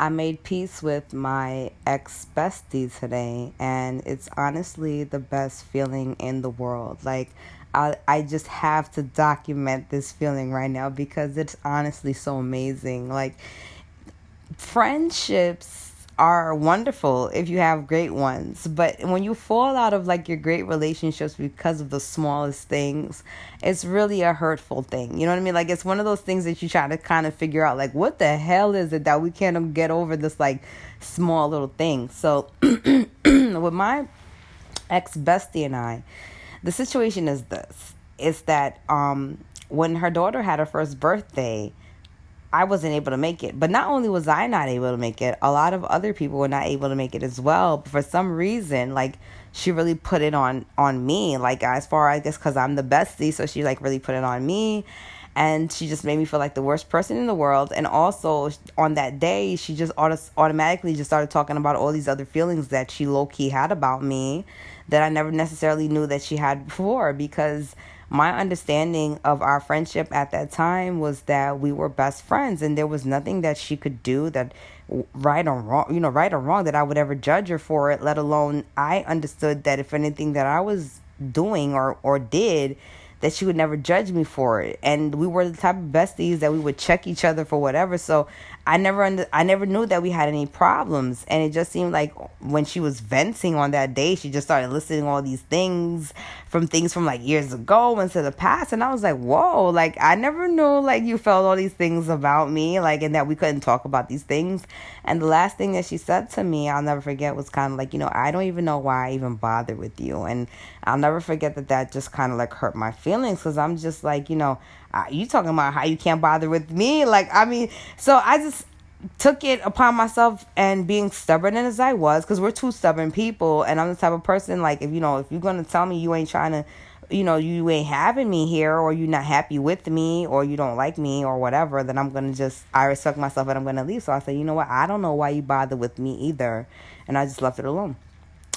I made peace with my ex bestie today, and it's honestly the best feeling in the world. Like, I, I just have to document this feeling right now because it's honestly so amazing. Like, friendships are wonderful if you have great ones. But when you fall out of like your great relationships because of the smallest things, it's really a hurtful thing. You know what I mean? Like it's one of those things that you try to kind of figure out like what the hell is it that we can't get over this like small little thing. So with my ex bestie and I, the situation is this. It's that um when her daughter had her first birthday, I wasn't able to make it. But not only was I not able to make it, a lot of other people were not able to make it as well. But for some reason, like she really put it on on me. Like as far I guess because I'm the bestie, so she like really put it on me. And she just made me feel like the worst person in the world. And also on that day, she just auto- automatically just started talking about all these other feelings that she low key had about me that I never necessarily knew that she had before because my understanding of our friendship at that time was that we were best friends and there was nothing that she could do that right or wrong you know right or wrong that i would ever judge her for it let alone i understood that if anything that i was doing or or did that she would never judge me for it. And we were the type of besties that we would check each other for whatever. So I never under, I never knew that we had any problems. And it just seemed like when she was venting on that day she just started listing all these things from things from like years ago into the past. And I was like whoa like I never knew like you felt all these things about me like and that we couldn't talk about these things. And the last thing that she said to me I'll never forget was kind of like you know I don't even know why I even bother with you. And I'll never forget that that just kind of like hurt my feelings cuz I'm just like you know you talking about how you can't bother with me? Like i mean so i just took it upon myself and being stubborn as i was because we're two stubborn people and i'm the type of person like if you know if you're gonna tell me you ain't trying to you know you ain't having me here or you're not happy with me or you don't like me or whatever then i'm gonna just i respect myself and i'm gonna leave. So i said you know what? I don't know why you bother with me either. And i just left it alone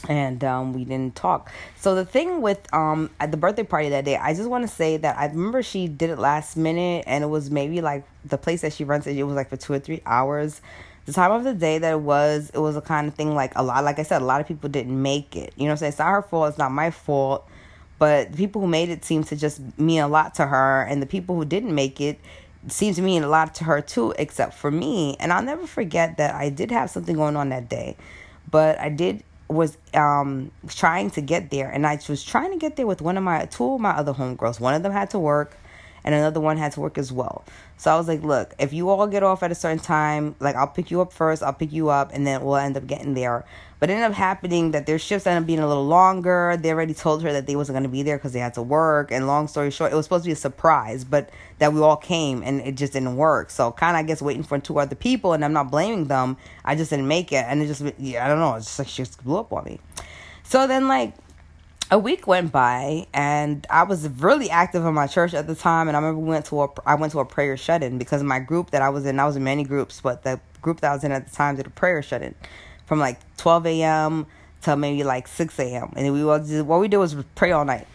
and um, we didn't talk. So the thing with um at the birthday party that day, I just want to say that I remember she did it last minute, and it was maybe like the place that she rented. It was like for two or three hours. The time of the day that it was, it was a kind of thing like a lot. Like I said, a lot of people didn't make it. You know, what I'm saying it's not her fault. It's not my fault. But the people who made it seemed to just mean a lot to her, and the people who didn't make it seemed to mean a lot to her too, except for me. And I'll never forget that I did have something going on that day, but I did was um trying to get there and I was trying to get there with one of my two of my other homegirls. One of them had to work and another one had to work as well. So I was like, look, if you all get off at a certain time, like I'll pick you up first, I'll pick you up, and then we'll end up getting there. But it ended up happening that their shifts ended up being a little longer. They already told her that they wasn't going to be there because they had to work. And long story short, it was supposed to be a surprise, but that we all came and it just didn't work. So kind of, I guess, waiting for two other people, and I'm not blaming them. I just didn't make it, and it just, yeah, I don't know, it's just like she just blew up on me. So then, like, a week went by and I was really active in my church at the time and I remember we went to a I went to a prayer shut in because my group that I was in I was in many groups but the group that I was in at the time did a prayer shut in from like 12 a.m. to maybe like 6 a.m. and we was what we did was pray all night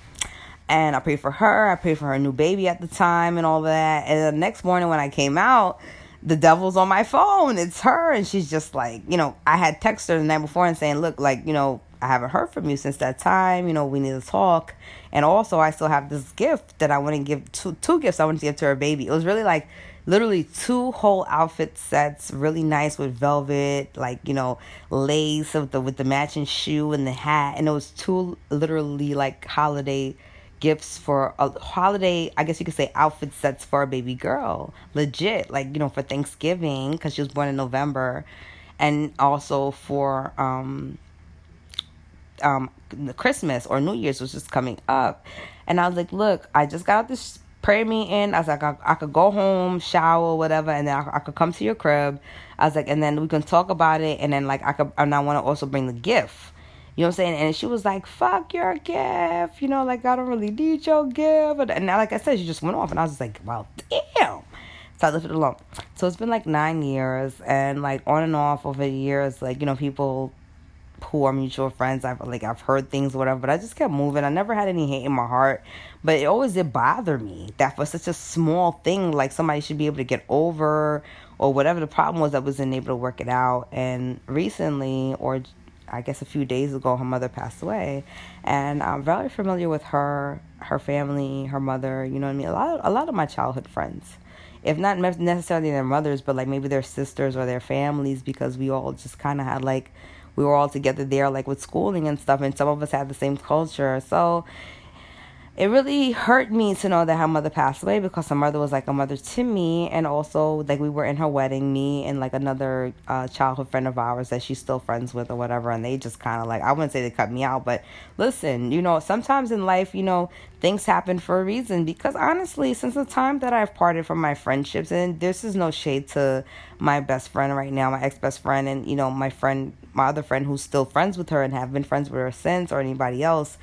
and I prayed for her I prayed for her new baby at the time and all that and the next morning when I came out the devil's on my phone it's her and she's just like you know I had texted her the night before and saying look like you know I haven't heard from you since that time. You know, we need to talk. And also, I still have this gift that I want to give two two gifts I want to give to her baby. It was really like literally two whole outfit sets, really nice with velvet, like you know, lace with the with the matching shoe and the hat, and it was two literally like holiday gifts for a holiday i guess you could say outfit sets for a baby girl. Legit like you know for thanksgiving because she was born in november. And also for um um the Christmas or New Year's was just coming up, and I was like, look, I just got this prayer meeting. I was like, I, I could go home, shower, whatever, and then I, I, could come to your crib. I was like, and then we can talk about it, and then like I could, and I want to also bring the gift. You know what I'm saying? And she was like, fuck your gift. You know, like, I don't really need your gift. And now, like I said, she just went off. And I was just like, well, damn. So I left it alone. So it's been like nine years. And like on and off over the years, like, you know, people who are mutual friends. I've like I've heard things whatever, but I just kept moving. I never had any hate in my heart, but it always did bother me that for such a small thing, like somebody should be able to get over, or whatever the problem was, I wasn't able to work it out. And recently, or I guess a few days ago, her mother passed away, and I'm very familiar with her, her family, her mother. You know what I mean? A lot, of, a lot of my childhood friends, if not necessarily their mothers, but like maybe their sisters or their families, because we all just kind of had like, we were all together there, like with schooling and stuff, and some of us had the same culture. So it really hurt me to know that her mother passed away because her mother was like a mother to me. And also like we were in her wedding me and like another uh, childhood friend of ours that she's still friends with or whatever. And they just kind of like i wouldn't say they cut me out but listen you know sometimes in life you know things happen for a reason. Because honestly since the time that i've parted from my friendships and this is no shade to my best friend right now my ex-best friend and you know my friend my other friend who's still friends with her and have been friends with her since or anybody else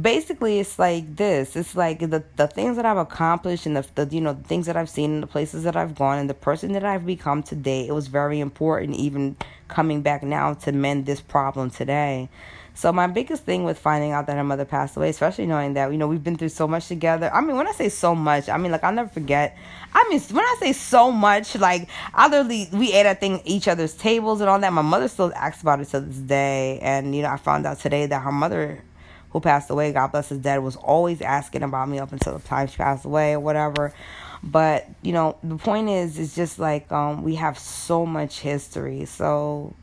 basically it's like this. It's like the the things that i've accomplished and the, the you know the things that i've seen and the places that i've gone and the person that i've become today it was very important even coming back now to mend this problem today. So my biggest thing with finding out that her mother passed away especially knowing that you know we've been through so much together. I mean when i say so much i mean like i'll never forget. I mean when i say so much like i literally we ate at thing each other's tables and all that. My mother still asks about it to this day. And you know i found out today that her mother who passed away, God bless his dad, was always asking about me up until the time she passed away or whatever. But, you know, the point is, it's just like um, we have so much history. So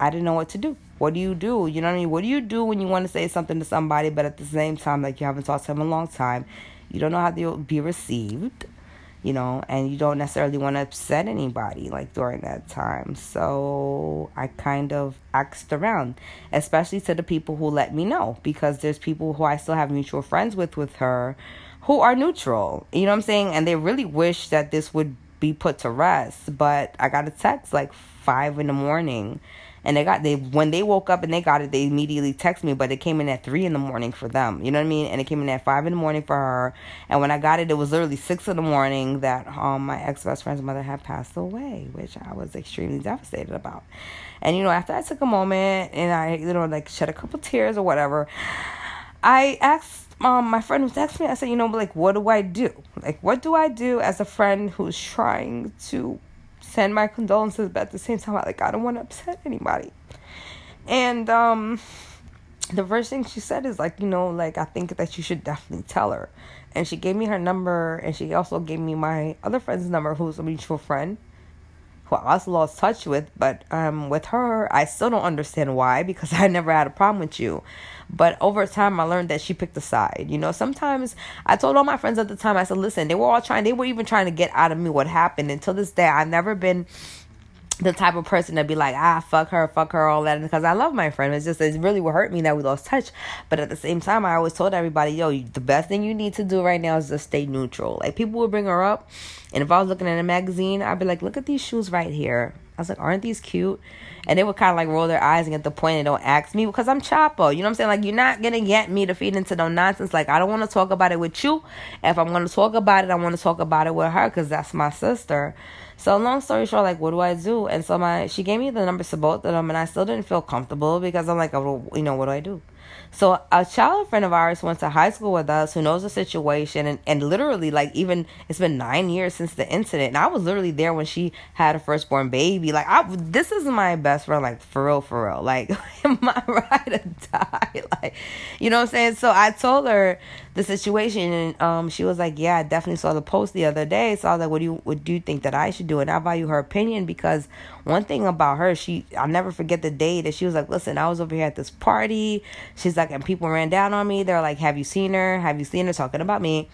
I didn't know what to do. What do you do? You know what I mean? What do you do when you want to say something to somebody, but at the same time, like you haven't talked to them a long time? You don't know how they'll be received you know, and you don't necessarily want to upset anybody like during that time. So I kind of asked around, especially to the people who let me know, because there's people who I still have mutual friends with with her who are neutral. You know what I'm saying? And they really wish that this would be put to rest. But I got a text like five in the morning and they got they when they woke up and they got it they immediately texted me but it came in at three in the morning for them. You know what i mean? And it came in at five in the morning for her. And when i got it it was literally six in the morning that um my ex-best friend's mother had passed away which i was extremely devastated about. And you know after i took a moment and i you know like shed a couple tears or whatever i asked um, my friend who texted me, I said, you know, like, what do I do? Like, what do I do as a friend who's trying to send my condolences, but at the same time, I like I don't want to upset anybody. And um, the first thing she said is like, you know, like I think that you should definitely tell her. And she gave me her number, and she also gave me my other friend's number, who's a mutual friend, who I also lost touch with. But um, with her, I still don't understand why because I never had a problem with you. But over time, I learned that she picked a side. You know, sometimes I told all my friends at the time, I said, listen, they were all trying, they were even trying to get out of me what happened. Until this day, I've never been the type of person to be like, ah, fuck her, fuck her, all that. Because I love my friend. It's just, it really would hurt me that we lost touch. But at the same time, I always told everybody, yo, the best thing you need to do right now is just stay neutral. Like, people would bring her up. And if I was looking at a magazine, I'd be like, look at these shoes right here. I was like, aren't these cute? And they would kind of like roll their eyes and get the point and don't ask me because I'm Chapo. You know what I'm saying? Like, you're not going to get me to feed into no nonsense. Like, I don't want to talk about it with you. If I'm going to talk about it, I want to talk about it with her because that's my sister. So, long story short, like, what do I do? And so, my she gave me the numbers to both of them, and I still didn't feel comfortable because I'm like, oh, you know, what do I do? So a child friend of ours went to high school with us who knows the situation and, and literally like even it's been nine years since the incident and I was literally there when she had a firstborn baby. Like I this is my best friend, like for real, for real. Like I right to die? Like you know what I'm saying? So I told her the situation and um she was like, Yeah, I definitely saw the post the other day. So I was like, What do you what do you think that I should do? And I value her opinion because one thing about her, she I'll never forget the day that she was like, Listen, I was over here at this party. She's like, and people ran down on me. They're like, Have you seen her? Have you seen her talking about me?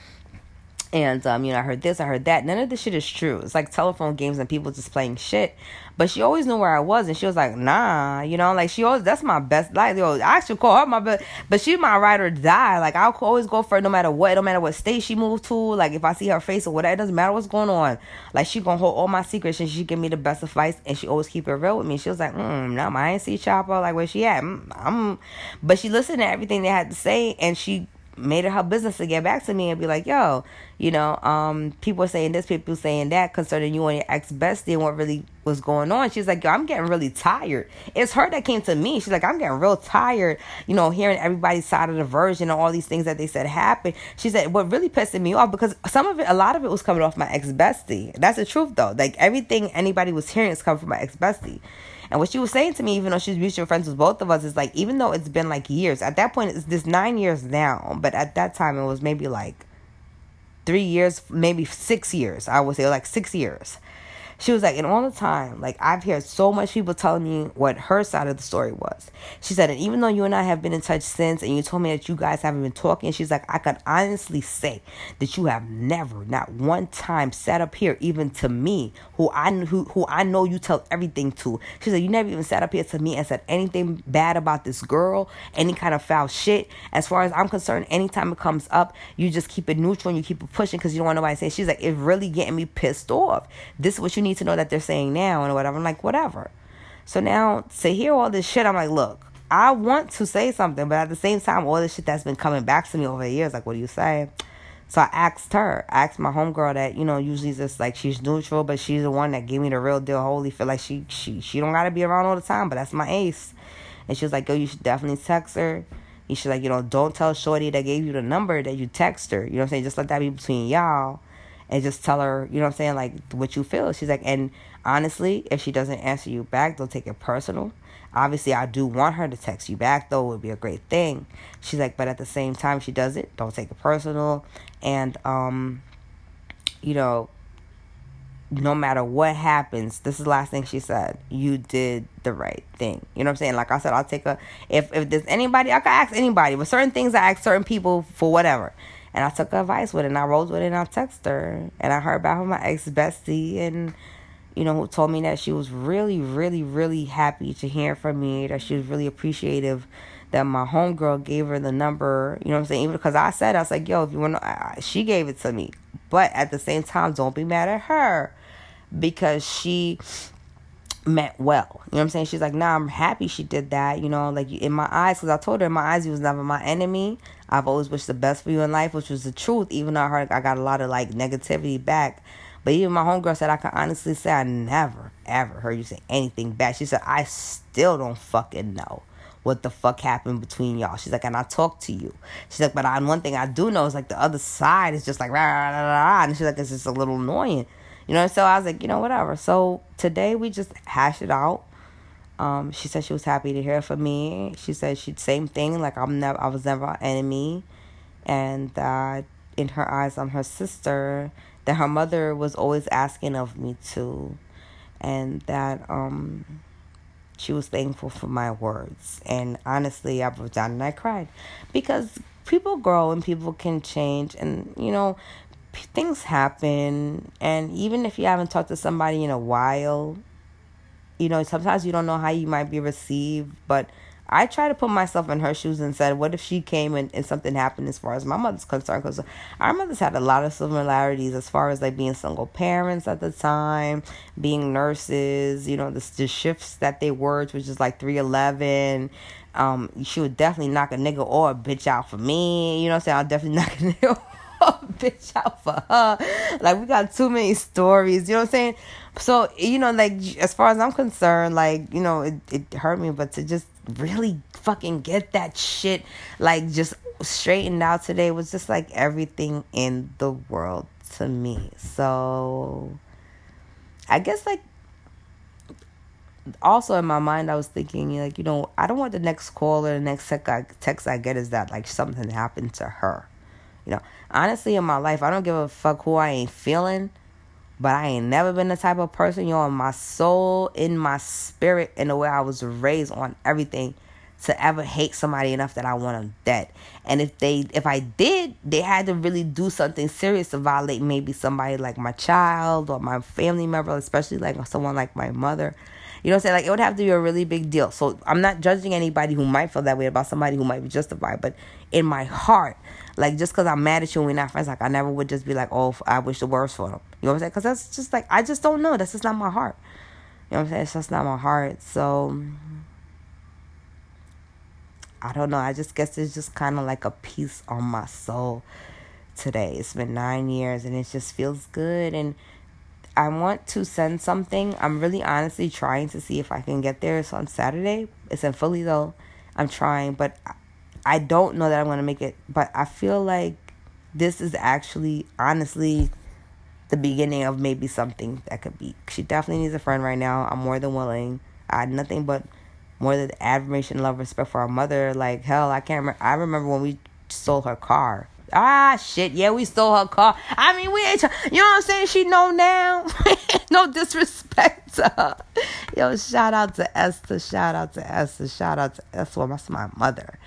And um, you know, I heard this, I heard that. None of this shit is true. It's like telephone games and people just playing shit. But she always knew where I was, and she was like, "Nah," you know, like she always. That's my best. Like, yo, I actually call her my best, but she's my ride or die. Like, I'll always go for it, no matter what, no matter what state she moved to. Like, if I see her face or whatever, it doesn't matter what's going on. Like, she gonna hold all my secrets, and she give me the best advice, and she always keep it real with me. She was like, "Mm, no, I ain't see Chopper. Like, where she at? Mm, I'm," but she listened to everything they had to say, and she made it her business to get back to me and be like, yo, you know, um, people saying this, people saying that concerning you and your ex bestie and what really was going on. She's like, yo, I'm getting really tired. It's her that came to me. She's like, I'm getting real tired, you know, hearing everybody's side of the version and all these things that they said happened. She said, what really pissing me off because some of it, a lot of it was coming off my ex bestie. That's the truth though. Like everything anybody was hearing is coming from my ex bestie. And what she was saying to me, even though she's mutual friends with both of us, is like, even though it's been like years, at that point, it's this nine years now, but at that time, it was maybe like three years, maybe six years. I would say like six years. She was like, and all the time, like I've heard so much people telling me what her side of the story was. She said, and even though you and I have been in touch since, and you told me that you guys haven't been talking, she's like, I can honestly say that you have never, not one time, sat up here, even to me, who I who who I know you tell everything to. She said, you never even sat up here to me and said anything bad about this girl, any kind of foul shit. As far as I'm concerned, anytime it comes up, you just keep it neutral and you keep it pushing because you don't want nobody to say. She's like, it's really getting me pissed off. This is what you need need to know that they're saying now and whatever. I'm like, whatever. So now to hear all this shit, I'm like, look, I want to say something, but at the same time, all this shit that's been coming back to me over the years, like, what do you say? So I asked her, I asked my homegirl that, you know, usually just like she's neutral, but she's the one that gave me the real deal. Holy feel like she she she don't gotta be around all the time, but that's my ace. And she was like, Yo, you should definitely text her. You should like, you know, don't tell Shorty that gave you the number that you text her. You know what I'm saying? Just let that be between y'all and just tell her, you know what I'm saying, like what you feel. She's like, and honestly, if she doesn't answer you back, don't take it personal. Obviously, I do want her to text you back, though, it would be a great thing. She's like, but at the same time, she does it, don't take it personal. And, um, you know, no matter what happens, this is the last thing she said. You did the right thing. You know what I'm saying? Like I said, I'll take a if if there's anybody I can ask anybody, but certain things I ask certain people for whatever. And I took advice with it and I rolled with it and I texted her. And I heard about my ex bestie and you know, who told me that she was really, really, really happy to hear from me, that she was really appreciative that my homegirl gave her the number, you know what I'm saying? Even because I said, I was like, yo, if you want to, she gave it to me. But at the same time, don't be mad at her because she meant well. You know what I'm saying? She's like, nah, I'm happy she did that. You know, like in my eyes, because I told her in my eyes, he was never my enemy. I've always wished the best for you in life, which was the truth, even though I heard I got a lot of like negativity back. But even my homegirl said I can honestly say I never, ever heard you say anything bad. She said, I still don't fucking know what the fuck happened between y'all. She's like, and I talked to you. She's like, but on one thing I do know is like the other side is just like rah, rah, rah, rah, and she's like, it's just a little annoying. You know, so I was like, you know, whatever. So today we just hashed it out. Um, she said she was happy to hear from me. She said she same thing, like I'm never I was never an enemy and that in her eyes I'm her sister, that her mother was always asking of me too and that um she was thankful for my words. And honestly, I broke down and I cried because people grow and people can change. And, you know, things happen and even if you haven't talked to somebody in a while you know sometimes you don't know how you might be received but i try to put myself in her shoes and said what if she came and, and something happened as far as my mother's concerned because our mothers had a lot of similarities as far as like being single parents at the time being nurses you know the, the shifts that they worked which is like 311 um, she would definitely knock a nigga or a bitch out for me. You know what I'm saying? I'll definitely knock a nigga bitch out for her. Like we got too many stories, you know what I'm saying? So, you know, like as far as I'm concerned, like, you know, it, it hurt me, but to just really fucking get that shit like just straightened out today was just like everything in the world to me. So I guess like also in my mind I was thinking like, you know, I don't want the next call or the next text I get is that like something happened to her. You know, honestly, in my life, I don't give a fuck who I ain't feeling. But I ain't never been the type of person, you know, in my soul, in my spirit, in the way I was raised on everything to ever hate somebody enough that I want them dead. And if they if I did, they had to really do something serious to violate maybe somebody like my child or my family member, especially like someone like my mother. You know what I'm saying? Like it would have to be a really big deal. So I'm not judging anybody who might feel that way about somebody who might be justified, but in my heart, like just because I'm mad at you and we're not friends, like I never would just be like, oh, I wish the worst for them. You know what I'm saying? Because that's just like I just don't know. That's just not my heart. You know what I'm saying? It's just not my heart. So I don't know. I just guess it's just kind of like a piece on my soul today. It's been nine years and it just feels good. And I want to send something. I'm really honestly trying to see if I can get there. So on Saturday, it's in Philly though. I'm trying, but I don't know that I'm going to make it. But I feel like this is actually, honestly, the beginning of maybe something that could be. She definitely needs a friend right now. I'm more than willing. I had nothing but more than admiration, love, respect for our mother. Like hell, I can't remember. I remember when we stole her car. Ah shit, yeah, we stole her car. I mean, we ain't. You know what I'm saying? She know now. no disrespect to her. Yo, shout out to Esther. Shout out to Esther. Shout out to Esther. That's my mother.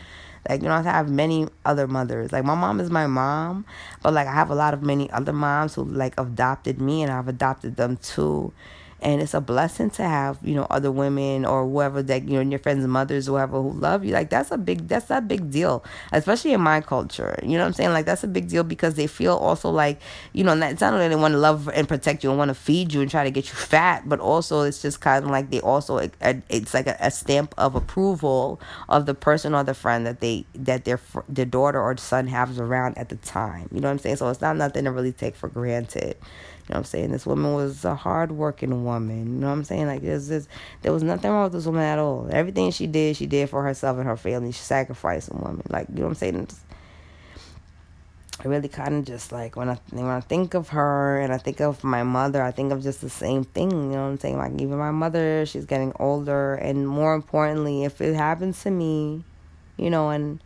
Like, you know, I have many other mothers. Like, my mom is my mom, but like, I have a lot of many other moms who like adopted me, and I've adopted them too and it's a blessing to have you know other women or whoever that you know your friends mothers whoever who love you. Like that's a big that's a big deal especially in my culture. You know what i'm saying? Like that's a big deal because they feel also like you know it's not only they want to love and protect you and want to feed you and try to get you fat but also it's just kind of like they also it's like a, stamp of approval of the person or the friend that they that their their daughter or son has around at the time. You know what i'm saying? So it's not nothing to really take for granted you know what I'm saying? This woman was a hard working woman. You know what I'm saying? Like this there was nothing wrong with this woman at all. Everything she did, she did for herself and her family. She sacrificed a woman. Like, you know what I'm saying? It's, I really kind of just like when I when I think of her and I think of my mother, I think of just the same thing. You know what I'm saying? Like even my mother, she's getting older, and more importantly, if it happens to me, you know, and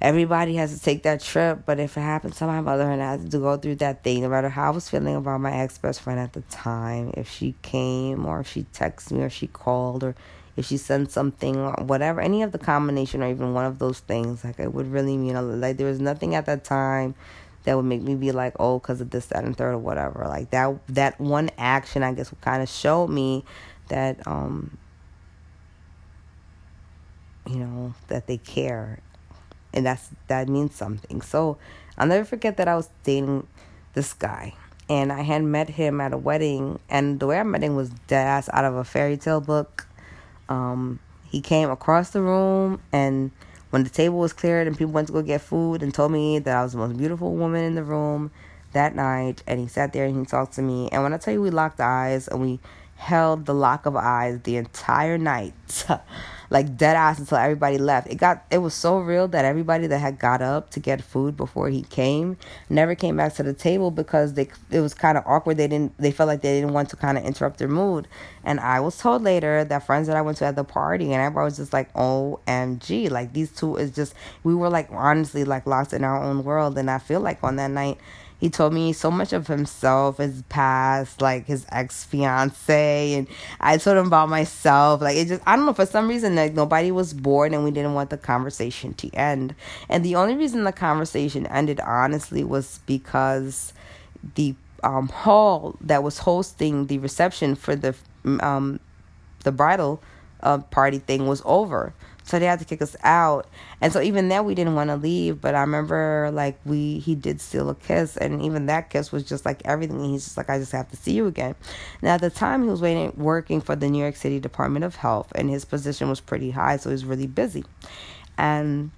everybody has to take that trip. But if it happens to my mother and I had to go through that thing, no matter how I was feeling about my ex best friend at the time, if she came or if she texted me or she called or if she sent something or whatever, any of the combination or even one of those things, like it would really mean a lot. like there was nothing at that time that would make me be like, oh, because of this, that, and third or whatever. Like that that one action, I guess, would kind of showed me that um you know that they care and that's that means something. So I'll never forget that I was dating this guy, and I had met him at a wedding, and the way I met him was dead out of a fairy tale book. Um, he came across the room, and when the table was cleared and people went to go get food, and told me that I was the most beautiful woman in the room that night, and he sat there and he talked to me, and when I tell you we locked eyes and we held the lock of eyes the entire night. like dead ass until everybody left. It got it was so real that everybody that had got up to get food before he came never came back to the table because they it was kind of awkward. They didn't they felt like they didn't want to kind of interrupt their mood. And I was told later that friends that I went to at the party and everybody was just like, "OMG!" Like these two is just we were like honestly like lost in our own world. And I feel like on that night he told me so much of himself, his past, like his ex fiance, and I told him about myself. Like it just, I don't know, for some reason, like nobody was bored, and we didn't want the conversation to end. And the only reason the conversation ended, honestly, was because the um, hall that was hosting the reception for the um, the bridal uh, party thing was over. So they had to kick us out. And so even then we didn't want to leave. But I remember like we he did steal a kiss and even that kiss was just like everything. He's just like, I just have to see you again. Now at the time he was waiting working for the New York City Department of Health and his position was pretty high, so he was really busy. And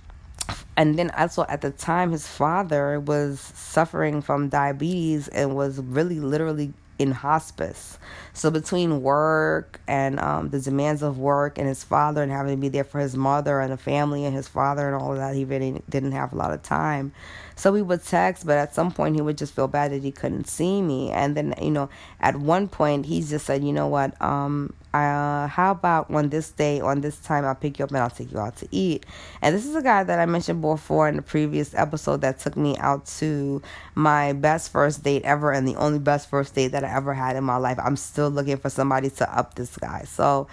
and then also at the time his father was suffering from diabetes and was really literally in hospice. So between work and um, the demands of work and his father and having to be there for his mother and the family and his father and all of that, he really didn't have a lot of time. So we would text, but at some point he would just feel bad that he couldn't see me. And then, you know, at one point he just said, you know what, um, uh, how about on this day, on this time, I'll pick you up and I'll take you out to eat. And this is a guy that I mentioned before in the previous episode that took me out to my best first date ever and the only best first date that I ever had in my life. I'm still looking for somebody to up this guy. So,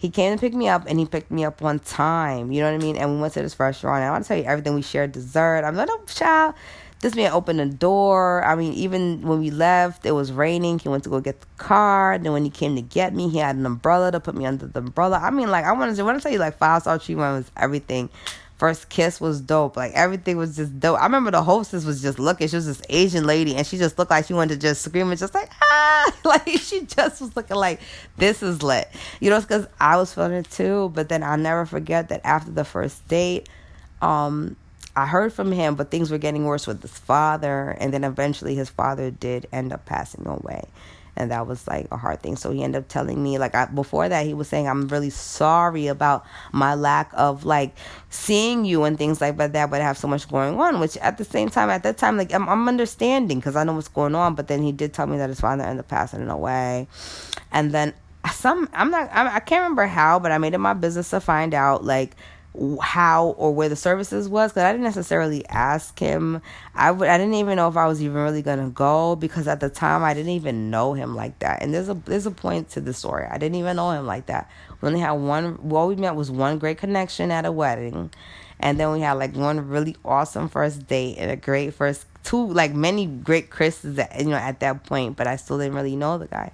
he came to pick me up and he picked me up one time. You know what I mean? And we went to this restaurant. I want to tell you everything. We shared dessert. I'm like, oh, child. This man opened the door. I mean, even when we left, it was raining. He went to go get the car. Then when he came to get me, he had an umbrella to put me under the umbrella. I mean, like, I want to when I tell you, like, five star treatment was everything. First kiss was dope. Like everything was just dope. I remember the hostess was just looking. She was this Asian lady, and she just looked like she wanted to just scream and just like ah, like she just was looking like this is lit. You know, it's because I was feeling it too. But then I'll never forget that after the first date, um, I heard from him, but things were getting worse with his father, and then eventually his father did end up passing away and that was like a hard thing. So he ended up telling me like I, before that he was saying I'm really sorry about my lack of like seeing you and things like that, but I have so much going on. Which at the same time, at that time, like I'm, I'm understanding because I know what's going on. But then he did tell me that his father ended up passing away, and then some I'm not I, I can't remember how, but I made it my business to find out like how or where the services was because I didn't necessarily ask him. I would I didn't even know if I was even really gonna go because at the time I didn't even know him like that. And there's a there's a point to the story. I didn't even know him like that. We only had one. What we met was one great connection at a wedding, and then we had like one really awesome first date and a great first two like many great Chris's you know at that point. But I still didn't really know the guy.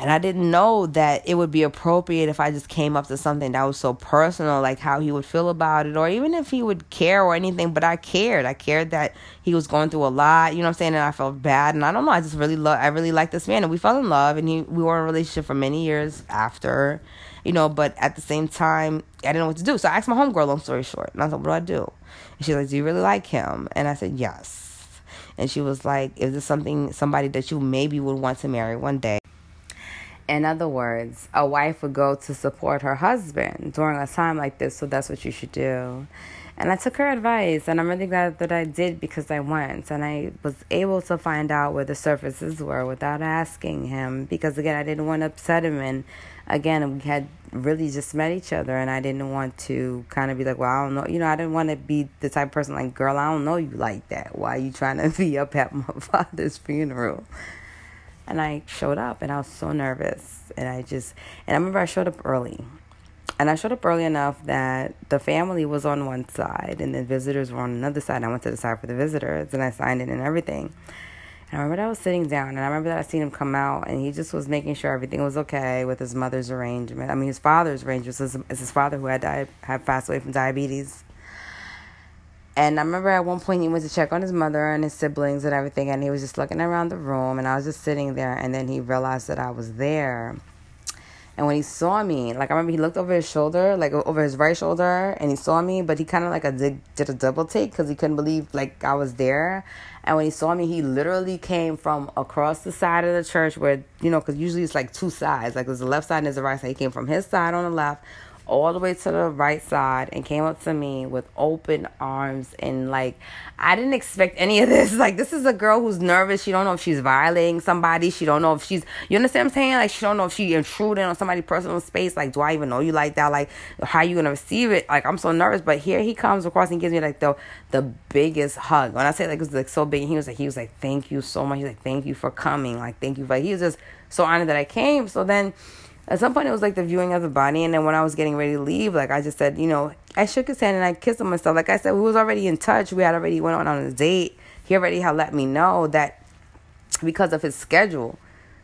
And I didn't know that it would be appropriate if I just came up to something that was so personal, like how he would feel about it, or even if he would care or anything. But I cared. I cared that he was going through a lot, you know what I'm saying? And I felt bad. And I don't know, I just really love, I really like this man. And we fell in love, and he, we were in a relationship for many years after, you know, but at the same time, I didn't know what to do. So I asked my homegirl, long story short, and I was like, what do I do? And she's like, do you really like him? And I said, yes. And she was like, is this something, somebody that you maybe would want to marry one day? In other words, a wife would go to support her husband during a time like this, so that's what you should do. And I took her advice, and I'm really glad that I did because I went and I was able to find out where the services were without asking him. Because again, I didn't want to upset him, and again, we had really just met each other, and I didn't want to kind of be like, well, I don't know, you know, I didn't want to be the type of person like, girl, I don't know you like that. Why are you trying to be up at my father's funeral? And I showed up and I was so nervous. And I just, and I remember I showed up early. And I showed up early enough that the family was on one side and the visitors were on another side. And I went to the side for the visitors and I signed in and everything. And I remember that I was sitting down and I remember that I seen him come out and he just was making sure everything was okay with his mother's arrangement. I mean, his father's arrangement is his, his father who had died, had passed away from diabetes. And I remember at one point he went to check on his mother and his siblings and everything, and he was just looking around the room, and I was just sitting there, and then he realized that I was there. And when he saw me, like I remember he looked over his shoulder, like over his right shoulder, and he saw me, but he kind of like a did, did a double take because he couldn't believe like I was there. And when he saw me, he literally came from across the side of the church where you know, because usually it's like two sides, like there's the left side and there's the right side. He came from his side on the left all the way to the right side and came up to me with open arms and like I didn't expect any of this. Like this is a girl who's nervous. She don't know if she's violating somebody. She don't know if she's you understand what I'm saying? Like she don't know if she intruding on somebody's personal space. Like do I even know you like that? Like how you gonna receive it? Like I'm so nervous. But here he comes across and gives me like the the biggest hug. When I say like it was like so big, he was like he was like thank you so much. He's like thank you for coming. Like thank you. But he was just so honored that I came. So then at some point it was like the viewing of the body and then when i was getting ready to leave like i just said you know i shook his hand and i kissed him and stuff. Like i said we was already in touch. We had already went on on a date. He already had let me know that because of his schedule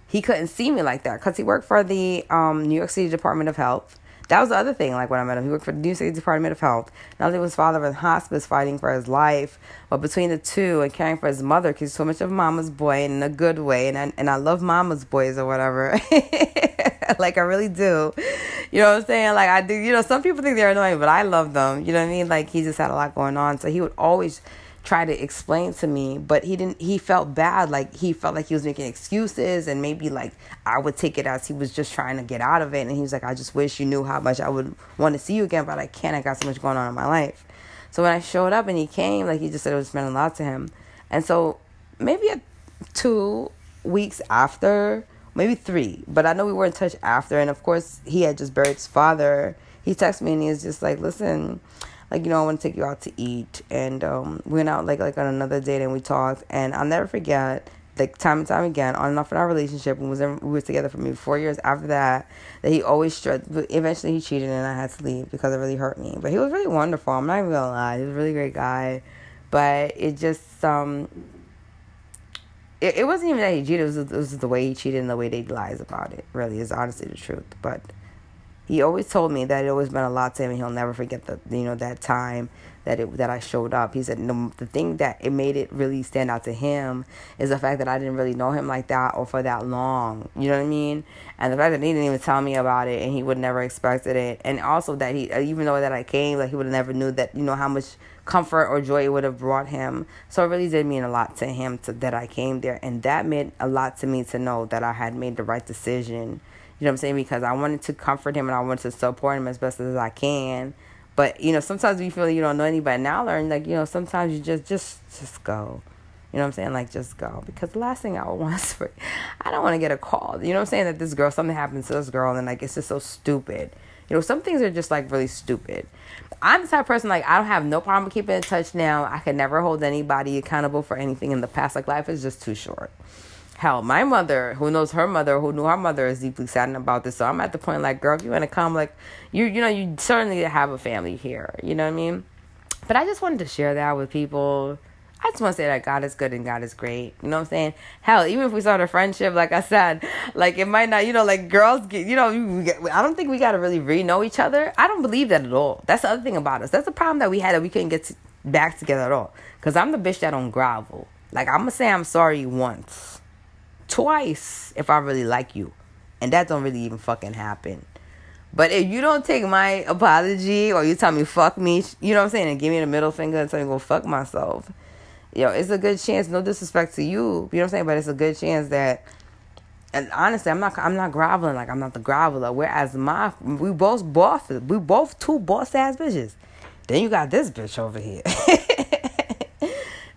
he couldn't see me like that because he worked for the um, new york city department of health that was the other thing, like when I met him. He worked for the New York City Department of Health. Not only was his father in hospice fighting for his life, but between the two and caring for his mother, because he's so much of mama's boy in a good way. And I, and I love mama's boys or whatever. like I really do. You know what I'm saying? Like I do, you know, some people think they're annoying, but I love them. You know what I mean? Like he just had a lot going on. So he would always try to explain to me but he didn't he felt bad like he felt like he was making excuses and maybe like i would take it as he was just trying to get out of it. And he was like i just wish you knew how much i would want to see you again but i can't. I got so much going on in my life. So when i showed up and he came like he just said it was meant a lot to him. And so maybe a, two weeks after maybe three but i know we were in touch after. And of course he had just buried his father. He texted me and he was just like listen like you know I want to take you out to eat. And um, we went out like like on another date and we talked. And I'll never forget like time and time again on and off in our relationship we was in, we were together for maybe four years after that that he always stressed eventually he cheated and I had to leave because it really hurt me. But he was really wonderful I'm not even gonna lie. He was a really great guy. But it just um it, it wasn't even that he cheated it was, it was the way he cheated and the way they lies about it really is honestly the truth. But he always told me that it always meant a lot to him and he'll never forget the you know that time that it that I showed up. He said no, the thing that it made it really stand out to him is the fact that I didn't really know him like that or for that long. You know what I mean? And the fact that he didn't even tell me about it and he would never expected it, and also that he uh, even though that I came, like he would have never knew that you know how much comfort or joy it would have brought him. So it really did mean a lot to him to, that I came there, and that meant a lot to me to know that I had made the right decision. You know what I'm saying? Because I wanted to comfort him and I wanted to support him as best as I can but you know, sometimes you feel you don't know anybody. Now I learn like you know, sometimes you just just just go. You know what I'm saying? Like just go because the last thing I would want is for I don't want to get a call. You know what I'm saying? That this girl something happens to this girl and like it's just so stupid. You know, some things are just like really stupid. I'm the type of person like I don't have no problem keeping in touch now. I can never hold anybody accountable for anything in the past. Like life is just too short. Hell, my mother, who knows her mother, who knew her mother, is deeply saddened about this. So I'm at the point like, girl, if you want to come, like, you, you know, you certainly have a family here. You know what I mean? But I just wanted to share that with people. I just want to say that God is good and God is great. You know what I'm saying? Hell, even if we start a friendship, like I said, like it might not, you know, like girls get, you know, get, I don't think we got to really re know each other. I don't believe that at all. That's the other thing about us. That's the problem that we had that we couldn't get to, back together at all. Because I'm the bitch that don't grovel. Like, I'm going to say I'm sorry once twice if I really like you. And that don't really even fucking happen. But if you don't take my apology or you tell me fuck me, you know what I'm saying, and give me the middle finger and tell me go fuck myself, yo, it's a good chance, no disrespect to you, you know what I'm saying, but it's a good chance that and honestly, I'm not I'm not groveling like I'm not the groveler. Whereas my we both boss we both two boss ass bitches. Then you got this bitch over here.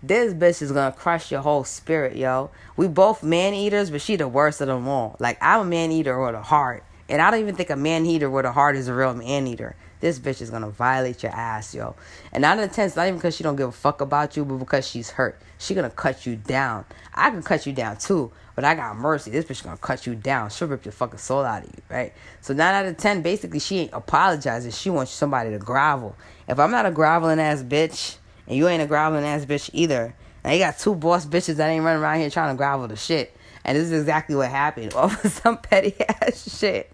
This bitch is gonna crush your whole spirit, yo. We both man eaters, but she the worst of them all. Like I'm a man eater with a heart, and I don't even think a man eater with a heart is a real man eater. This bitch is gonna violate your ass, yo. And not in the sense, not even because she don't give a fuck about you, but because she's hurt. She gonna cut you down. I can cut you down too, but I got mercy. This bitch gonna cut you down. She'll rip your fucking soul out of you, right? So nine out of ten, basically, she ain't apologizing. She wants somebody to grovel. If I'm not a groveling ass bitch, and you ain't a groveling ass bitch either. Now you got two boss bitches that ain't running around here trying to grovel the shit. And this is exactly what happened over some petty ass shit.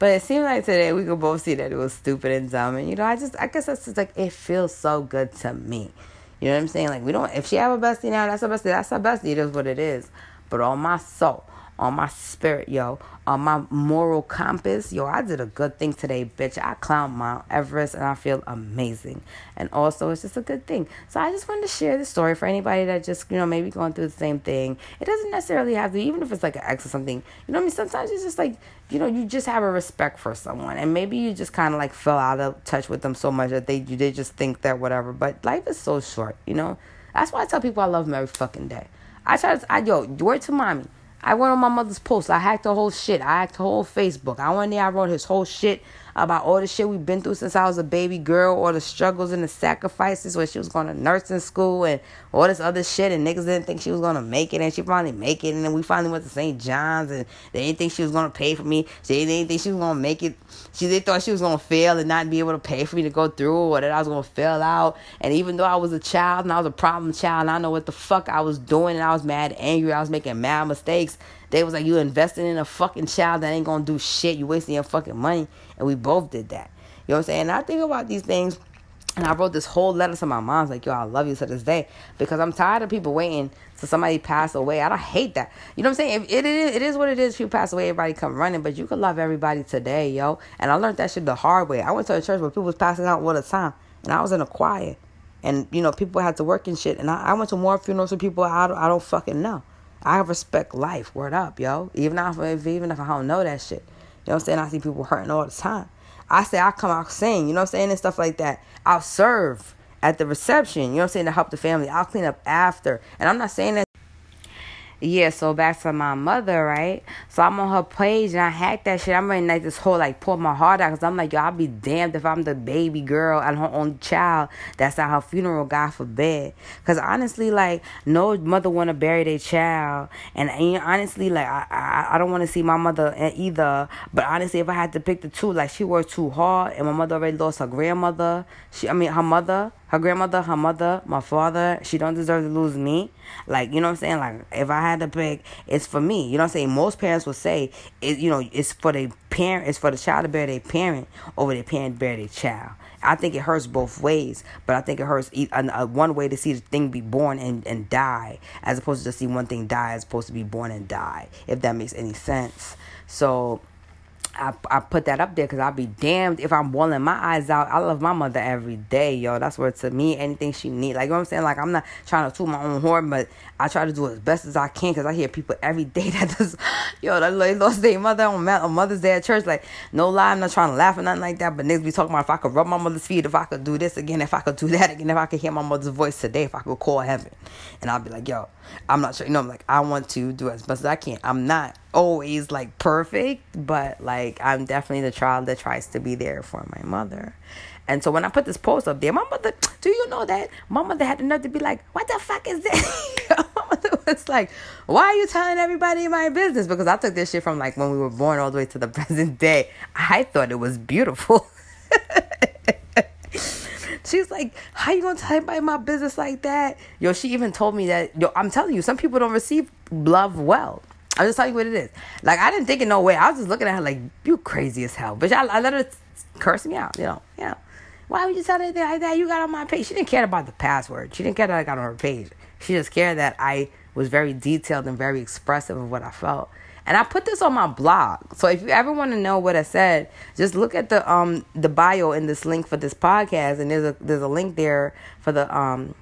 But it seemed like today we could both see that it was stupid and dumb. And you know, I just I guess that's just like it feels so good to me. You know what I'm saying? Like we don't if she have a bestie now, that's a bestie, that's a bestie, it is what it is. But on my soul, on my spirit, yo, on my moral compass, yo, I did a good thing today, bitch. I climbed Mount Everest and I feel amazing. And also, it's just a good thing. So I just wanted to share this story for anybody that just, you know, maybe going through the same thing. It doesn't necessarily have to, even if it's like an ex or something, you know what I mean? Sometimes it's just like, you know, you just have a respect for someone. And maybe you just kind of like fell out of touch with them so much that they, they just think that whatever. But life is so short, you know? That's why I tell people I love them every fucking day. I try to, I, yo, word to mommy. I went on my mother's post. I hacked the whole shit. I hacked the whole Facebook. I went there. I wrote his whole shit about all the shit we've been through since I was a baby girl, all the struggles and the sacrifices when she was going to nursing school and all this other shit. And niggas didn't think she was to make it, and she finally make it. And then we finally went to St. John's, and they didn't think she was to pay for me. She didn't think she was to make it. She they thought she was to fail and not be able to pay for me to go through, or that I was to fail out. And even though I was a child and I was a problem child, and I know what the fuck I was doing, and I was mad, angry, I was making mad mistakes. They was like, you investing in a fucking child that ain't gonna do shit. You wasting your fucking money. And we both did that. You know what I'm saying? And I think about these things. And I wrote this whole letter to my mom, like, yo, I love you to this day. Because I'm tired of people waiting till somebody pass away. I don't hate that. You know what I'm saying? If it is, it is what it is. If you pass away, everybody come running. But you can love everybody today, yo. And I learned that shit the hard way. I went to a church where people was passing out all the time. And I was in a choir. And, you know, people had to work and shit. And I, I went to more funerals with people I don't, I don't fucking know. I respect life. Word up, yo. Even if even if I don't know that shit. You know what I'm saying? I see people hurting all the time. I say I come out sing, you know what I'm saying, and stuff like that. I'll serve at the reception, you know what I'm saying, to help the family. I'll clean up after. And I'm not saying that yeah, so back to my mother, right? So I'm on her page and I hacked that shit. I'm ready like this whole like pour my heart out because I'm like, yo, I'll be damned if I'm the baby girl and her only child that's at her funeral, God forbid. Because honestly, like, no mother want to bury their child. And, and honestly, like, I, I, I don't want to see my mother either. But honestly, if I had to pick the two, like, she worked too hard and my mother already lost her grandmother. She, I mean, her mother her grandmother, her mother, my father. She don't deserve to lose me. Like, you know what I'm saying? Like, if I had to pick, it's for me. You know what I'm saying? Most parents would say, it, you know, it's for the parent, it's for the child to bear their parent over their parent bear their child. I think it hurts both ways, but I think it hurts one way to see the thing be born and, and die, as opposed to just see one thing die, as opposed to be born and die, if that makes any sense. So, I, I put that up there because I'll be damned if I'm boiling my eyes out. I love my mother every day, yo. That's where to me, anything she need. Like, you know what I'm saying? Like, I'm not trying to toot my own horn, but I try to do as best as I can because I hear people every day that does, yo, they lost their mother on, on Mother's Day at church. Like, no lie, I'm not trying to laugh or nothing like that, but niggas be talking about if I could rub my mother's feet, if I could do this again, if I could do that again, if I could hear my mother's voice today, if I could call heaven. And I'll be like, yo, I'm not sure. You know, I'm like, I want to do as best as I can. I'm not always like perfect, but like I'm definitely the child that tries to be there for my mother. And so when I put this post up there, my mother, do you know that my mother had enough to be like, "What the fuck is this?" my mother was like, "Why are you telling everybody my business?" Because I took this shit from like when we were born all the way to the present day. I thought it was beautiful. She's like, how you gonna tell everybody my business like that? Yo, she even told me that, yo, I'm telling you, some people don't receive love well. I'm just telling you what it is. Like, I didn't think in no way. I was just looking at her like, you crazy as hell. But I, I let her curse me out, you know, you know. Why would you tell anything like that? You got on my page. She didn't care about the password. She didn't care that I got on her page. She just cared that I was very detailed and very expressive of what I felt. And I put this on my blog. So if you ever want to know what I said, just look at the um the bio in this link for this podcast. And there's a there's a link there for the um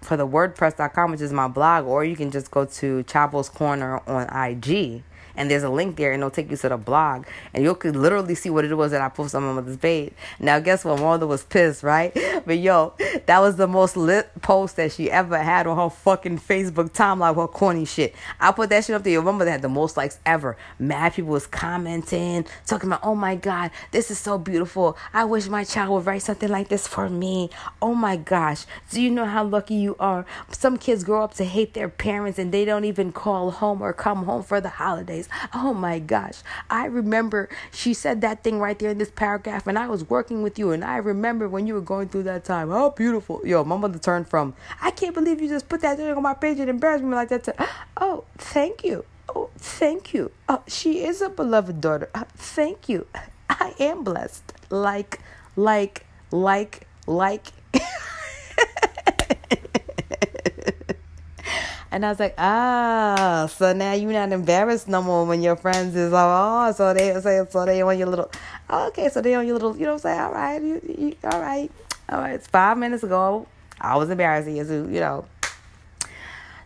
for the wordpress.com which is my blog. Or you can just go to Chapo's Corner on IG and there's a link there and it'll take you to the blog and you could literally see what it was that I posted on my mother's page. Now guess what? Mother was pissed, right? But yo, that was the most lit post that she ever had on her fucking Facebook timeline with her corny shit. I put that shit up there. Your mother had the most likes ever. Mad people was commenting, talking about, oh my god, this is so beautiful. I wish my child would write something like this for me. Oh my gosh, do you know how lucky you are? Some kids grow up to hate their parents and they don't even call home or come home for the holidays. Oh my gosh. I remember she said that thing right there in this paragraph, and I was working with you, and I remember when you were going through that time. How beautiful. Yo, my mother turned from, I can't believe you just put that thing on my page and embarrassed me like that. To, oh, thank you. Oh, thank you. Oh, she is a beloved daughter. Uh, thank you. I am blessed. Like, like, like, like. And I was like, ah, so now you're not embarrassed no more when your friends is like, oh, so they say, so they on your little, oh, okay, so they on your little, you know saying? All right, you, you, all right, all right. It's five minutes ago. I was embarrassing you, you know.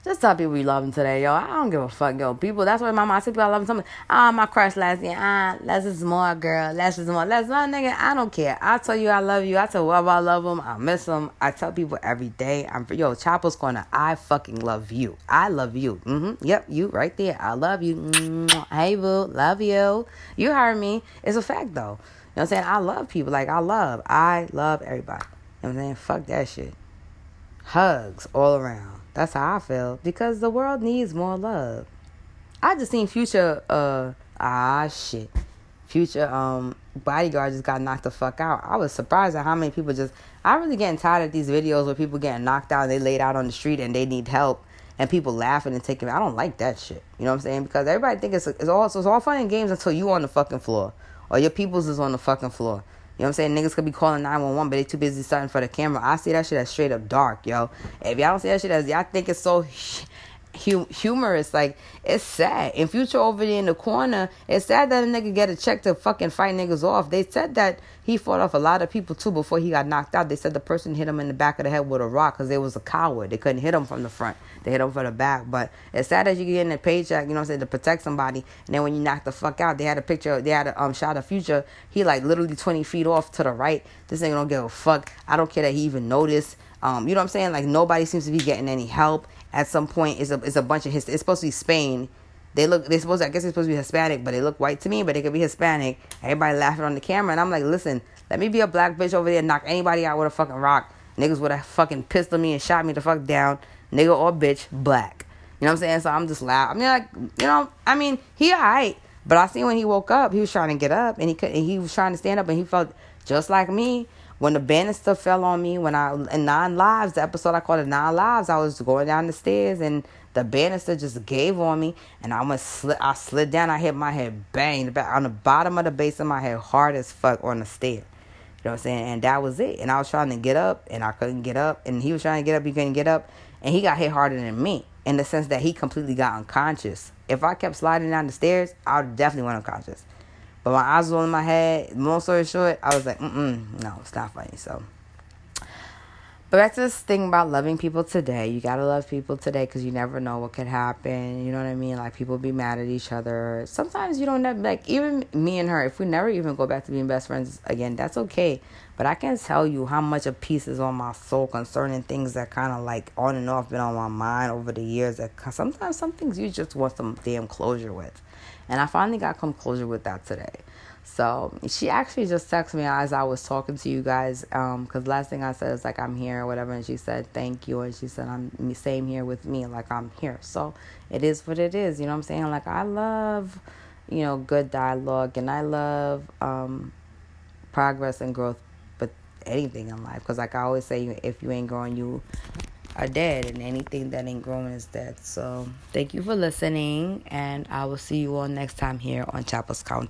Just tell people you love them today, yo. I don't give a fuck, yo. People, that's why my mom said people I love them. Ah, my crush last year. Ah, less is more, girl. Less is more. Less more, nigga. I don't care. I tell you I love you. I tell whoever I love them. I miss them. I tell people every day. I'm yo, Chapo's corner. I fucking love you. I love you. Mm-hmm. Yep, you right there. I love you. Mm-hmm. Hey, boo. Love you. You heard me. It's a fact, though. You know what I'm saying? I love people. Like, I love. I love everybody. You know what I'm saying? Fuck that shit. Hugs all around. That's how I feel because the world needs more love. I just seen Future. Uh, ah, shit. Future. Um, bodyguard just got knocked the fuck out. I was surprised at how many people just. I'm really getting tired of these videos where people getting knocked out and they laid out on the street and they need help and people laughing and taking. I don't like that shit. You know what I'm saying? Because everybody think it's it's all it's all fun and games until you on the fucking floor or your peoples is on the fucking floor. You know what I'm saying? Niggas could be calling 911, but they too busy starting for the camera. I see that shit as straight up dark, yo. If y'all don't see that shit as y'all think it's so hum- humorous. Like it's sad. In future over there in the corner, it's sad that a nigga get a check to fucking fight niggas off. They said that he fought off a lot of people too before he got knocked out. They said the person hit him in the back of the head with a rock because they was a coward. They couldn't hit him from the front. They hit him from the back. But it's sad that you get in a paycheck, you know what I'm saying, to protect somebody. And then when you knock the fuck out, they had a picture, they had a um, shot of Future. He like literally 20 feet off to the right. This nigga don't give a fuck. I don't care that he even noticed. Um, you know what I'm saying? Like nobody seems to be getting any help at some point is a is a bunch of his. It's supposed to be Spain. They look. They're supposed. To, I guess they're supposed to be Hispanic, but they look white to me. But they could be Hispanic. Everybody laughing on the camera, and I'm like, listen, let me be a black bitch over there and knock anybody out with a fucking rock. Niggas would have fucking pistol me and shot me the fuck down. Nigga or bitch, black. You know what I'm saying? So I'm just loud. I mean, like, you know, I mean, he alright. But I seen when he woke up, he was trying to get up and he could. And he was trying to stand up, and he felt just like me when the banister fell on me, when I in Nine Lives, the episode I called it Nine Lives, I was going down the stairs and the banister just gave on me, and I went slid. I slid down. I hit my head bang on the bottom of the base of my head, hard as fuck on the stair. You know what I'm saying? And that was it. And I was trying to get up, and I couldn't get up. And he was trying to get up, he couldn't get up, and he got hit harder than me in the sense that he completely got unconscious. If I kept sliding down the stairs, I would definitely went unconscious. But my eyes were in my head. Long story short, I was like, mm mm, no, it's not funny. So, but that's this thing about loving people today. You gotta love people today because you never know what could happen. You know what I mean? Like people be mad at each other. Sometimes you don't have like even me and her. If we never even go back to being best friends again, that's okay. But I can't tell you how much a piece is on my soul concerning things that kind of like on and off been on my mind over the years. That sometimes some things you just want some damn closure with. And I finally got some closure with that today. So she actually just texted me as I was talking to you guys, um, cause last thing I said is like I'm here or whatever, and she said thank you, and she said I'm same here with me, like I'm here. So it is what it is, you know what I'm saying? Like I love, you know, good dialogue, and I love um, progress and growth, but anything in life, cause like I always say, if you ain't growing, you are dead, and anything that ain't growing is dead. So, thank you for listening, and I will see you all next time here on Chapo's Corner.